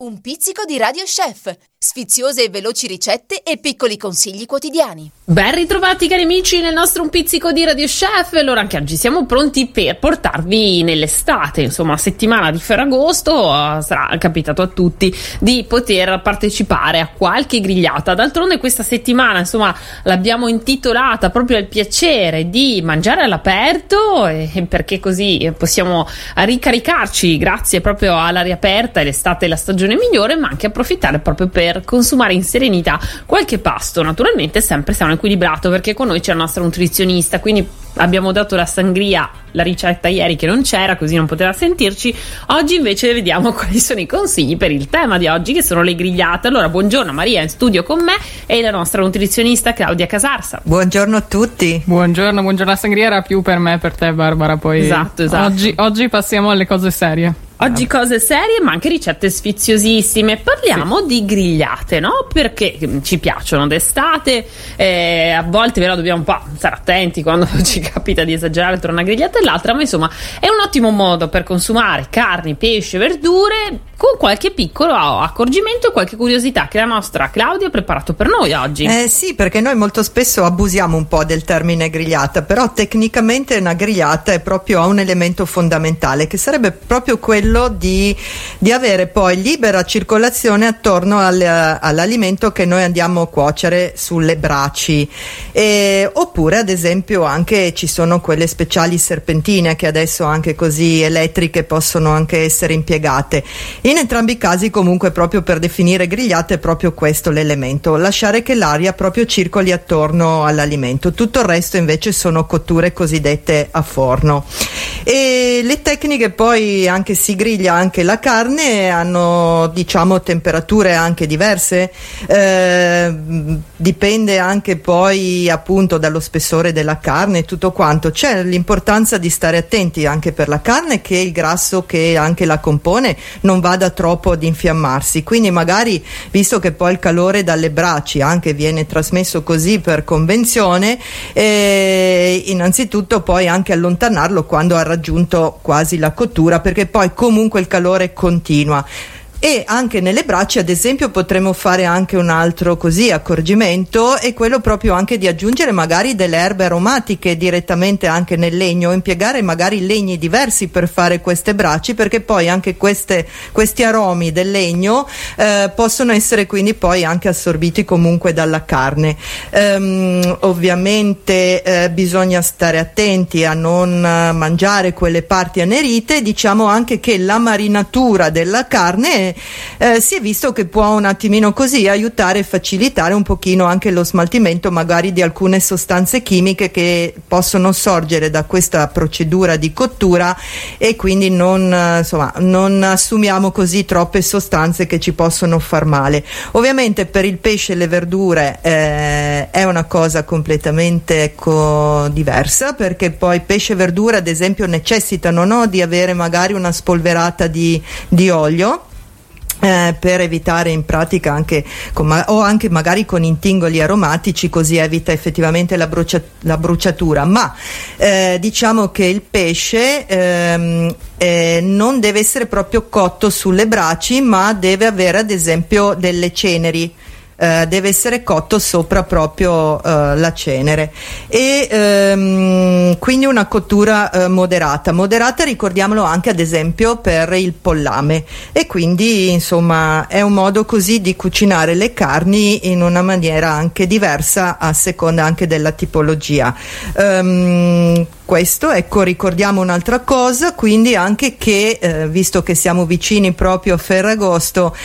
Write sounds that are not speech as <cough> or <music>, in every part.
Un pizzico di Radio Chef, sfiziose e veloci ricette e piccoli consigli quotidiani. Ben ritrovati cari amici nel nostro Un pizzico di Radio Chef, allora anche oggi siamo pronti per portarvi nell'estate, insomma settimana di Ferragosto, sarà capitato a tutti di poter partecipare a qualche grigliata, d'altronde questa settimana insomma l'abbiamo intitolata proprio al piacere di mangiare all'aperto. Perché così possiamo ricaricarci grazie proprio all'aria aperta. E l'estate e la stagione stagione migliore, ma anche approfittare proprio per consumare in serenità qualche pasto. Naturalmente sempre sano equilibrato perché con noi c'è la nostra nutrizionista, quindi abbiamo dato la sangria, la ricetta ieri che non c'era, così non poteva sentirci. Oggi invece vediamo <laughs> quali sono i consigli per il tema di oggi, che sono le grigliate. Allora, buongiorno Maria in studio con me e la nostra nutrizionista Claudia Casarsa. Buongiorno a tutti. Buongiorno, buongiorno. La sangria era più per me, per te Barbara, poi Esatto, esatto. Oggi, oggi passiamo alle cose serie. Oggi cose serie, ma anche ricette sfiziosissime. Parliamo sì. di grigliate, no? Perché ci piacciono d'estate, eh, a volte però dobbiamo un po' stare attenti quando <laughs> ci capita di esagerare tra una grigliata e l'altra, ma insomma è un ottimo modo per consumare carni, pesce, verdure con qualche piccolo accorgimento e qualche curiosità che la nostra Claudia ha preparato per noi oggi. Eh sì, perché noi molto spesso abusiamo un po' del termine grigliata, però tecnicamente una grigliata è proprio un elemento fondamentale che sarebbe proprio quello quello di, di avere poi libera circolazione attorno al, all'alimento che noi andiamo a cuocere sulle braci. E, oppure, ad esempio, anche ci sono quelle speciali serpentine che adesso anche così elettriche possono anche essere impiegate. In entrambi i casi, comunque, proprio per definire grigliate è proprio questo l'elemento, lasciare che l'aria proprio circoli attorno all'alimento. Tutto il resto invece sono cotture cosiddette a forno. E le tecniche poi anche si griglia anche la carne hanno diciamo temperature anche diverse. Eh, dipende anche poi appunto dallo spessore della carne e tutto quanto. C'è l'importanza di stare attenti anche per la carne che il grasso che anche la compone non vada troppo ad infiammarsi. Quindi magari visto che poi il calore dalle braccia anche viene trasmesso così per convenzione eh, innanzitutto poi anche allontanarlo quando ha raggiunto quasi la cottura perché poi comunque il calore continua e anche nelle braccia ad esempio potremmo fare anche un altro così accorgimento e quello proprio anche di aggiungere magari delle erbe aromatiche direttamente anche nel legno impiegare magari legni diversi per fare queste braccia perché poi anche queste, questi aromi del legno eh, possono essere quindi poi anche assorbiti comunque dalla carne. Um, ovviamente eh, bisogna stare attenti a non mangiare quelle parti anerite diciamo anche che la marinatura della carne eh, si è visto che può un attimino così aiutare e facilitare un pochino anche lo smaltimento magari di alcune sostanze chimiche che possono sorgere da questa procedura di cottura e quindi non, eh, insomma, non assumiamo così troppe sostanze che ci possono far male. Ovviamente per il pesce e le verdure eh, è una cosa completamente ecco, diversa perché poi pesce e verdura ad esempio necessitano no, di avere magari una spolverata di, di olio eh, per evitare in pratica anche con, o anche magari con intingoli aromatici così evita effettivamente la, brucia, la bruciatura. Ma eh, diciamo che il pesce ehm, eh, non deve essere proprio cotto sulle braci ma deve avere ad esempio delle ceneri eh, deve essere cotto sopra proprio eh, la cenere. E ehm, quindi una cottura eh, moderata. Moderata ricordiamolo anche ad esempio per il pollame. E quindi insomma è un modo così di cucinare le carni in una maniera anche diversa a seconda anche della tipologia. Um, questo, ecco, ricordiamo un'altra cosa, quindi anche che, eh, visto che siamo vicini proprio a Ferragosto,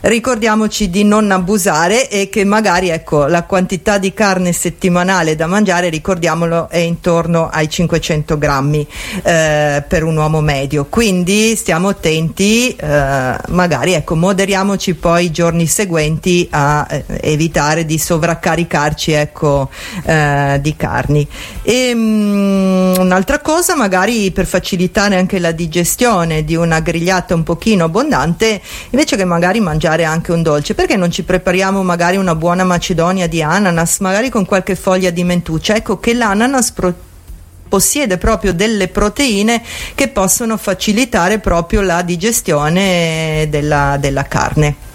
ricordiamoci di non abusare e che magari ecco, la quantità di carne settimanale da mangiare, ricordiamolo, è intorno ai 500 grammi eh, per un uomo medio. Quindi stiamo attenti, eh, magari ecco, moderiamoci poi i giorni seguenti a eh, evitare di sovraccaricarci ecco, eh, di carni. E, mh, mm, un'altra cosa, magari per facilitare anche la digestione di una grigliata un pochino abbondante, invece che magari mangiare anche un dolce, perché non ci prepariamo magari una buona macedonia di ananas, magari con qualche foglia di mentuccia? Ecco che l'ananas pro- possiede proprio delle proteine che possono facilitare proprio la digestione della, della carne.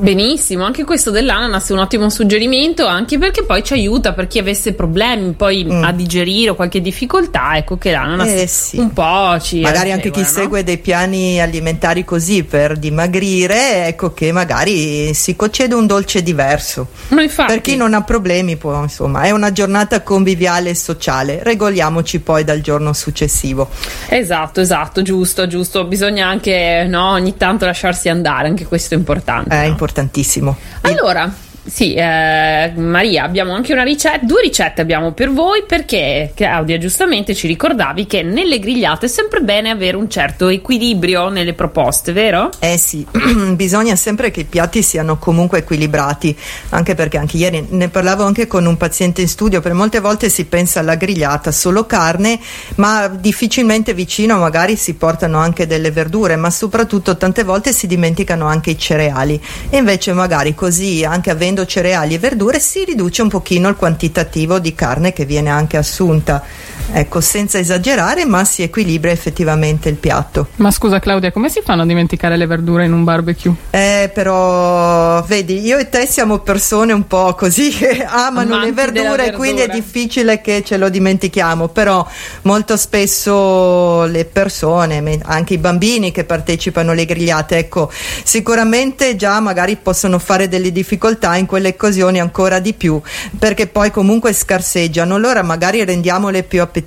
Benissimo, anche questo dell'ananas è un ottimo suggerimento, anche perché poi ci aiuta per chi avesse problemi poi mm. a digerire o qualche difficoltà, ecco che l'ananas eh sì. un po' ci Magari anche chi no? segue dei piani alimentari così per dimagrire, ecco che magari si concede un dolce diverso. Ma infatti, per chi non ha problemi, può, insomma, è una giornata conviviale e sociale. Regoliamoci poi dal giorno successivo. Esatto, esatto, giusto, giusto. Bisogna anche no, ogni tanto lasciarsi andare, anche questo è importante. È no? importante importantissimo. Allora, sì, eh, Maria, abbiamo anche una ricetta, due ricette abbiamo per voi perché Claudia giustamente ci ricordavi che nelle grigliate è sempre bene avere un certo equilibrio nelle proposte, vero? Eh sì, <clears throat> bisogna sempre che i piatti siano comunque equilibrati, anche perché anche ieri ne parlavo anche con un paziente in studio, per molte volte si pensa alla grigliata solo carne, ma difficilmente vicino magari si portano anche delle verdure, ma soprattutto tante volte si dimenticano anche i cereali e invece magari così anche avendo cereali e verdure si riduce un pochino il quantitativo di carne che viene anche assunta. Ecco, senza esagerare, ma si equilibra effettivamente il piatto. Ma scusa Claudia, come si fanno a dimenticare le verdure in un barbecue? Eh, però, vedi, io e te siamo persone un po' così <laughs> che amano Amanti le verdure, quindi è difficile che ce lo dimentichiamo, però molto spesso le persone, anche i bambini che partecipano alle grigliate, ecco, sicuramente già magari possono fare delle difficoltà in quelle occasioni ancora di più, perché poi comunque scarseggiano. Allora magari rendiamole più appetibili,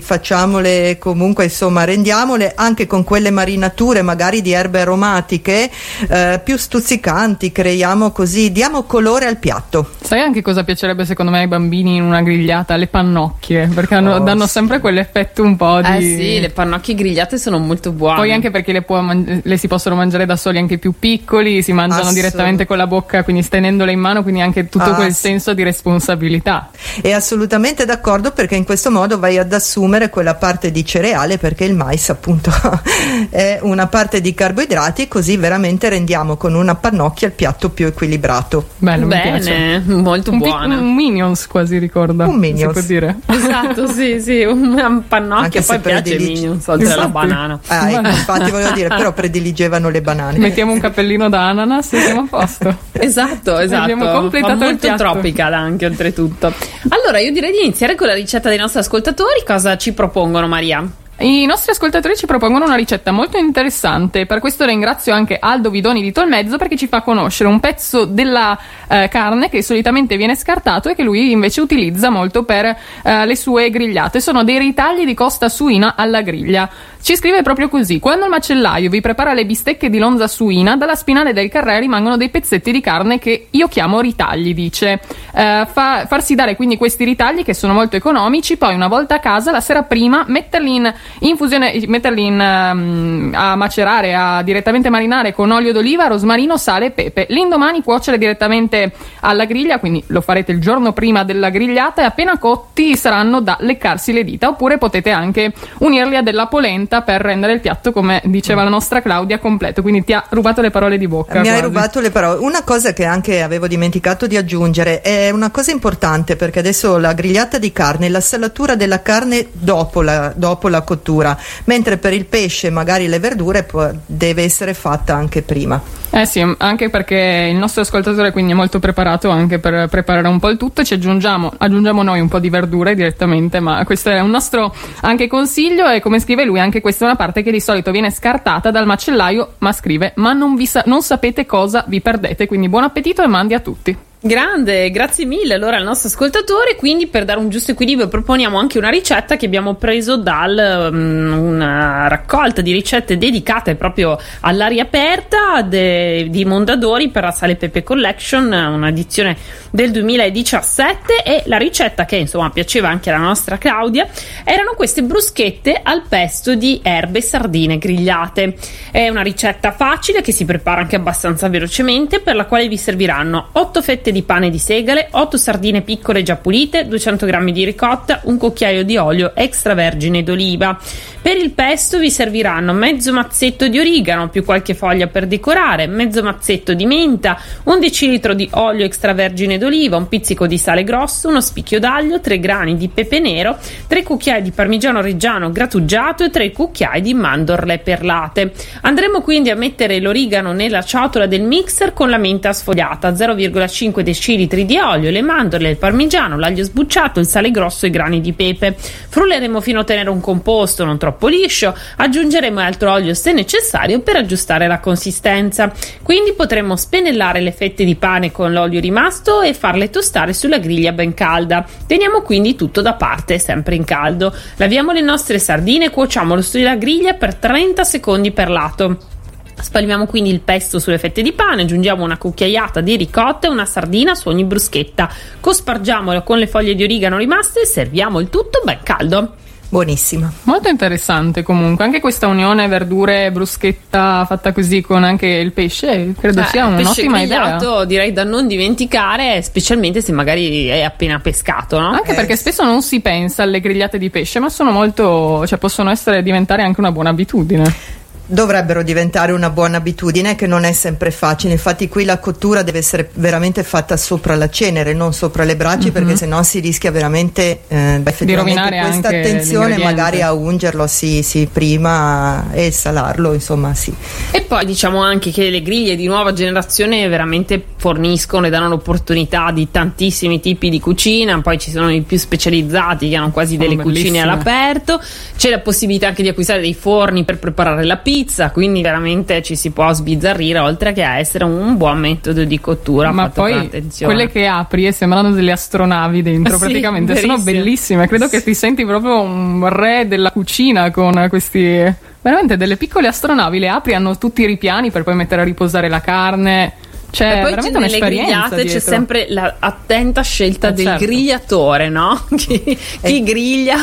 facciamole comunque, insomma, rendiamole anche con quelle marinature magari di erbe aromatiche eh, più stuzzicanti, creiamo così, diamo colore al piatto. Sai anche cosa piacerebbe secondo me ai bambini in una grigliata? Le pannocchie, perché hanno, oh, danno sempre quell'effetto un po' di... Eh sì, le pannocchie grigliate sono molto buone. Poi anche perché le, man- le si possono mangiare da soli anche più piccoli, si mangiano direttamente con la bocca, quindi stenendole in mano, quindi anche tutto ah, quel senso di responsabilità. E assolutamente d'accordo perché in questo modo vai ad assumere quella parte di cereale perché il mais appunto <laughs> è una parte di carboidrati e così veramente rendiamo con una pannocchia il piatto più equilibrato. Bello, Bene molto un buona. Pic- un Minions quasi ricorda. Un Minions. Si può dire. <laughs> Esatto, sì, sì, un pannocchio poi piace predilig- Minions oltre alla esatto. banana. Ah, infatti volevo dire, però prediligevano le banane. Mettiamo un cappellino da ananas e siamo a posto. esatto, esatto. Abbiamo completato Fa molto tropical anche oltretutto. Allora, io direi di iniziare con la ricetta dei nostri ascoltatori. Cosa ci propongono, Maria? I nostri ascoltatori ci propongono una ricetta molto interessante, per questo ringrazio anche Aldo Vidoni di Tolmezzo perché ci fa conoscere un pezzo della eh, carne che solitamente viene scartato e che lui invece utilizza molto per eh, le sue grigliate. Sono dei ritagli di costa suina alla griglia. Ci scrive proprio così: Quando il macellaio vi prepara le bistecche di lonza suina, dalla spinale del carré rimangono dei pezzetti di carne che io chiamo ritagli, dice. Eh, fa, farsi dare quindi questi ritagli che sono molto economici, poi una volta a casa, la sera prima, metterli in infusione, metterli in, um, a macerare, a direttamente marinare con olio d'oliva, rosmarino, sale e pepe. L'indomani cuocere direttamente alla griglia, quindi lo farete il giorno prima della grigliata e appena cotti saranno da leccarsi le dita, oppure potete anche unirli a della polenta per rendere il piatto, come diceva la nostra Claudia, completo. Quindi ti ha rubato le parole di bocca. Mi quasi. hai rubato le parole. Una cosa che anche avevo dimenticato di aggiungere è una cosa importante perché adesso la grigliata di carne, la salatura della carne dopo la, dopo la cottura cottura, mentre per il pesce magari le verdure può, deve essere fatta anche prima. Eh sì, anche perché il nostro ascoltatore quindi è molto preparato anche per preparare un po' il tutto, ci aggiungiamo, aggiungiamo noi un po' di verdure direttamente, ma questo è un nostro anche consiglio e come scrive lui anche questa è una parte che di solito viene scartata dal macellaio, ma scrive ma non, sa- non sapete cosa vi perdete, quindi buon appetito e mandi a tutti. Grande, grazie mille allora al nostro ascoltatore. Quindi, per dare un giusto equilibrio, proponiamo anche una ricetta che abbiamo preso da um, una raccolta di ricette dedicate proprio all'aria aperta de, di Mondadori per la Sale Pepe Collection, un'edizione del 2017. E la ricetta che insomma piaceva anche alla nostra Claudia erano queste bruschette al pesto di erbe e sardine grigliate. È una ricetta facile che si prepara anche abbastanza velocemente, per la quale vi serviranno 8 fette fette di pane di segale, 8 sardine piccole già pulite, 200 g di ricotta, un cucchiaio di olio extravergine d'oliva. Per il pesto vi serviranno mezzo mazzetto di origano più qualche foglia per decorare, mezzo mazzetto di menta, un decilitro di olio extravergine d'oliva, un pizzico di sale grosso, uno spicchio d'aglio, 3 grani di pepe nero, 3 cucchiai di parmigiano reggiano grattugiato e 3 cucchiai di mandorle perlate. Andremo quindi a mettere l'origano nella ciotola del mixer con la menta sfogliata, 0,5 decilitri di olio, le mandorle, il parmigiano, l'aglio sbucciato, il sale grosso e i grani di pepe. Frulleremo fino a ottenere un composto non troppo liscio, aggiungeremo altro olio se necessario per aggiustare la consistenza. Quindi potremo spennellare le fette di pane con l'olio rimasto e farle tostare sulla griglia ben calda. Teniamo quindi tutto da parte, sempre in caldo. Laviamo le nostre sardine e cuociamolo sulla griglia per 30 secondi per lato. Spalmiamo quindi il pesto sulle fette di pane, aggiungiamo una cucchiaiata di ricotta e una sardina su ogni bruschetta. Cospargiamolo con le foglie di origano rimaste e serviamo il tutto ben caldo. Buonissima. Molto interessante comunque, anche questa unione verdure bruschetta fatta così con anche il pesce, credo Eh, sia un'ottima idea. direi da non dimenticare, specialmente se magari è appena pescato, no? Anche Eh, perché spesso non si pensa alle grigliate di pesce, ma sono molto, cioè possono essere diventare anche una buona abitudine. Dovrebbero diventare una buona abitudine che non è sempre facile. Infatti, qui la cottura deve essere veramente fatta sopra la cenere, non sopra le braccia, perché sennò si rischia veramente eh, effettivamente rovinare questa anche attenzione magari a ungerlo sì, sì, prima e salarlo, insomma, sì. E poi diciamo anche che le griglie di nuova generazione veramente forniscono e danno l'opportunità di tantissimi tipi di cucina, poi ci sono i più specializzati che hanno quasi Sono delle cucine bellissime. all'aperto, c'è la possibilità anche di acquistare dei forni per preparare la pizza, quindi veramente ci si può sbizzarrire oltre che a essere un buon metodo di cottura. Ma poi quelle che apri e sembrano delle astronavi dentro, <laughs> Sì, praticamente sono verissimo. bellissime. Credo che ti senti proprio un re della cucina con questi. Veramente delle piccole astronavi, le apri, hanno tutti i ripiani per poi mettere a riposare la carne. C'è e poi veramente nelle grigliate c'è dietro. sempre l'attenta scelta Eh, del certo. grigliatore, no? <laughs> chi, chi E- griglia.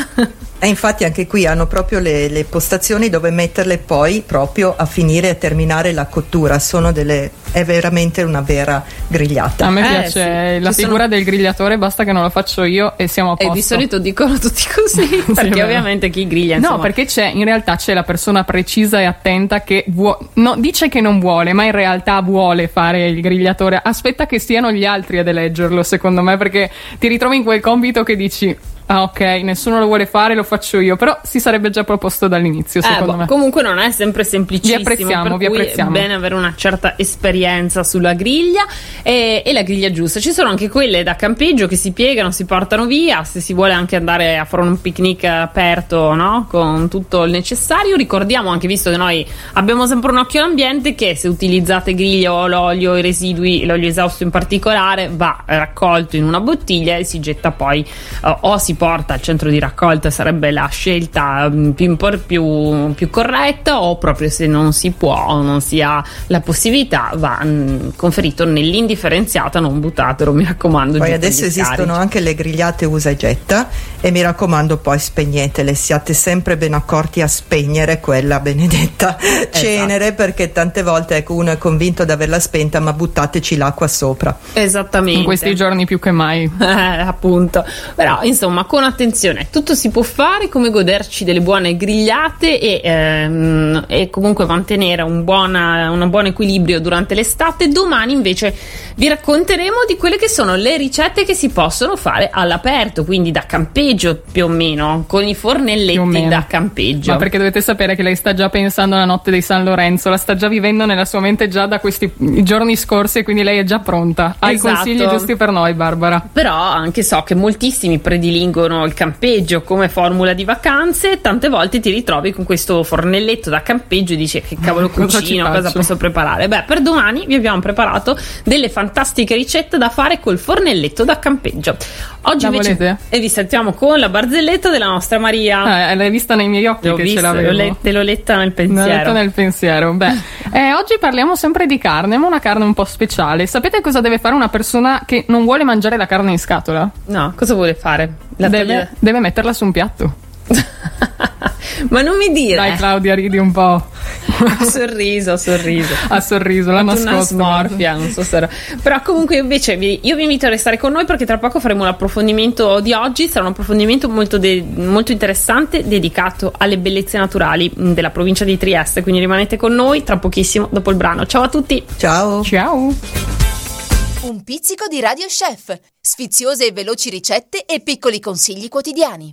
E infatti anche qui hanno proprio le, le postazioni dove metterle poi proprio a finire e terminare la cottura. Sono delle, è veramente una vera grigliata. A me Eh, piace sì. la Ci figura sono- del grigliatore, basta che non lo faccio io e siamo a E posto. di solito dicono tutti <laughs> così, Sì, perché vero. ovviamente chi griglia No, insomma, perché c'è, in realtà c'è la persona precisa e attenta che vuo- no, dice che non vuole, ma in realtà vuole fare il grigliatore. Aspetta che siano gli altri ad eleggerlo, secondo me, perché ti ritrovi in quel compito che dici. Ah, ok, nessuno lo vuole fare, lo faccio io. Però si sarebbe già proposto dall'inizio, Eh, secondo boh, me. comunque non è sempre semplicissimo. Vi apprezziamo, vi apprezziamo. È bene avere una certa esperienza sulla griglia e, e la griglia giusta. Ci sono anche quelle da campeggio che si piegano, si portano via. Se si vuole anche andare a fare un picnic aperto, no? Con tutto il necessario. Ricordiamo anche, visto che noi abbiamo sempre un occhio all'ambiente, che se utilizzate griglia o l'olio, i residui, l'olio esausto in particolare, va raccolto in una bottiglia e si getta poi eh, o si porta al centro di raccolta, sarebbe la scelta mm, più, impor- più- più corretta, o proprio se non si può o non si ha la possibilità, va mm, conferito nell'indifferenziata, non buttatelo, mi raccomando. Poi adesso esistono anche le grigliate usa e getta e mi raccomando poi spegnetele, siate sempre ben accorti a spegnere quella benedetta <laughs> Esatto. cenere perché tante volte ecco, uno è convinto di averla spenta ma buttateci l'acqua sopra. Esattamente. In questi giorni più che mai. <laughs> Eh, appunto, però insomma con attenzione, tutto si può fare come goderci delle buone grigliate e, ehm, e comunque mantenere un, buona- un buon equilibrio durante l'estate. Domani invece vi racconteremo di quelle che sono le ricette che si possono fare all'aperto, quindi da campeggio più o meno, con i fornelletti da campeggio. Ma perché dovete sapere che lei sta già pensando alla notte di San Lorenzo, la sta già vivendo nella sua mente già da questi giorni scorsi e quindi lei è già pronta. Ha Esatto. i consigli giusti per noi, Barbara. Però anche so che moltissimi prediligono il campeggio come formula di vacanze. Tante volte ti ritrovi con questo fornelletto da campeggio e dici che cavolo <laughs> Cosa ci cucino, cosa faccio?" posso preparare? Beh, per domani vi abbiamo preparato delle fantastiche ricette da fare col fornelletto da campeggio. Oggi invece e vi sentiamo con la barzelletta della nostra Maria. Eh, l'hai vista nei miei occhi L'ho che vista, ce l'ho l'avevo. let- te l'ho letta nel L'ho pensiero. letto nel pensiero. Beh, <laughs> eh, oggi parliamo sempre di carne, ma una carne un po' speciale. Sapete cosa deve fare una persona che non vuole mangiare la carne in scatola? No, cosa vuole fare? La Deve, deve metterla su un piatto. <laughs> Ma non mi dire. Dai, Claudia, ridi un po'. <laughs> Ha sorriso, ha sorriso. Ha sorriso, l'ha nascosto. Una smorfia, non so se era. Però comunque invece vi- io vi invito a restare con noi perché tra poco faremo un approfondimento di oggi, sarà un approfondimento molto, de- molto interessante dedicato alle bellezze naturali della provincia di Trieste, quindi rimanete con noi tra pochissimo dopo il brano. Ciao a tutti! Ciao. Ciao. Un pizzico di Radio Chef, sfiziose e veloci ricette e piccoli consigli quotidiani.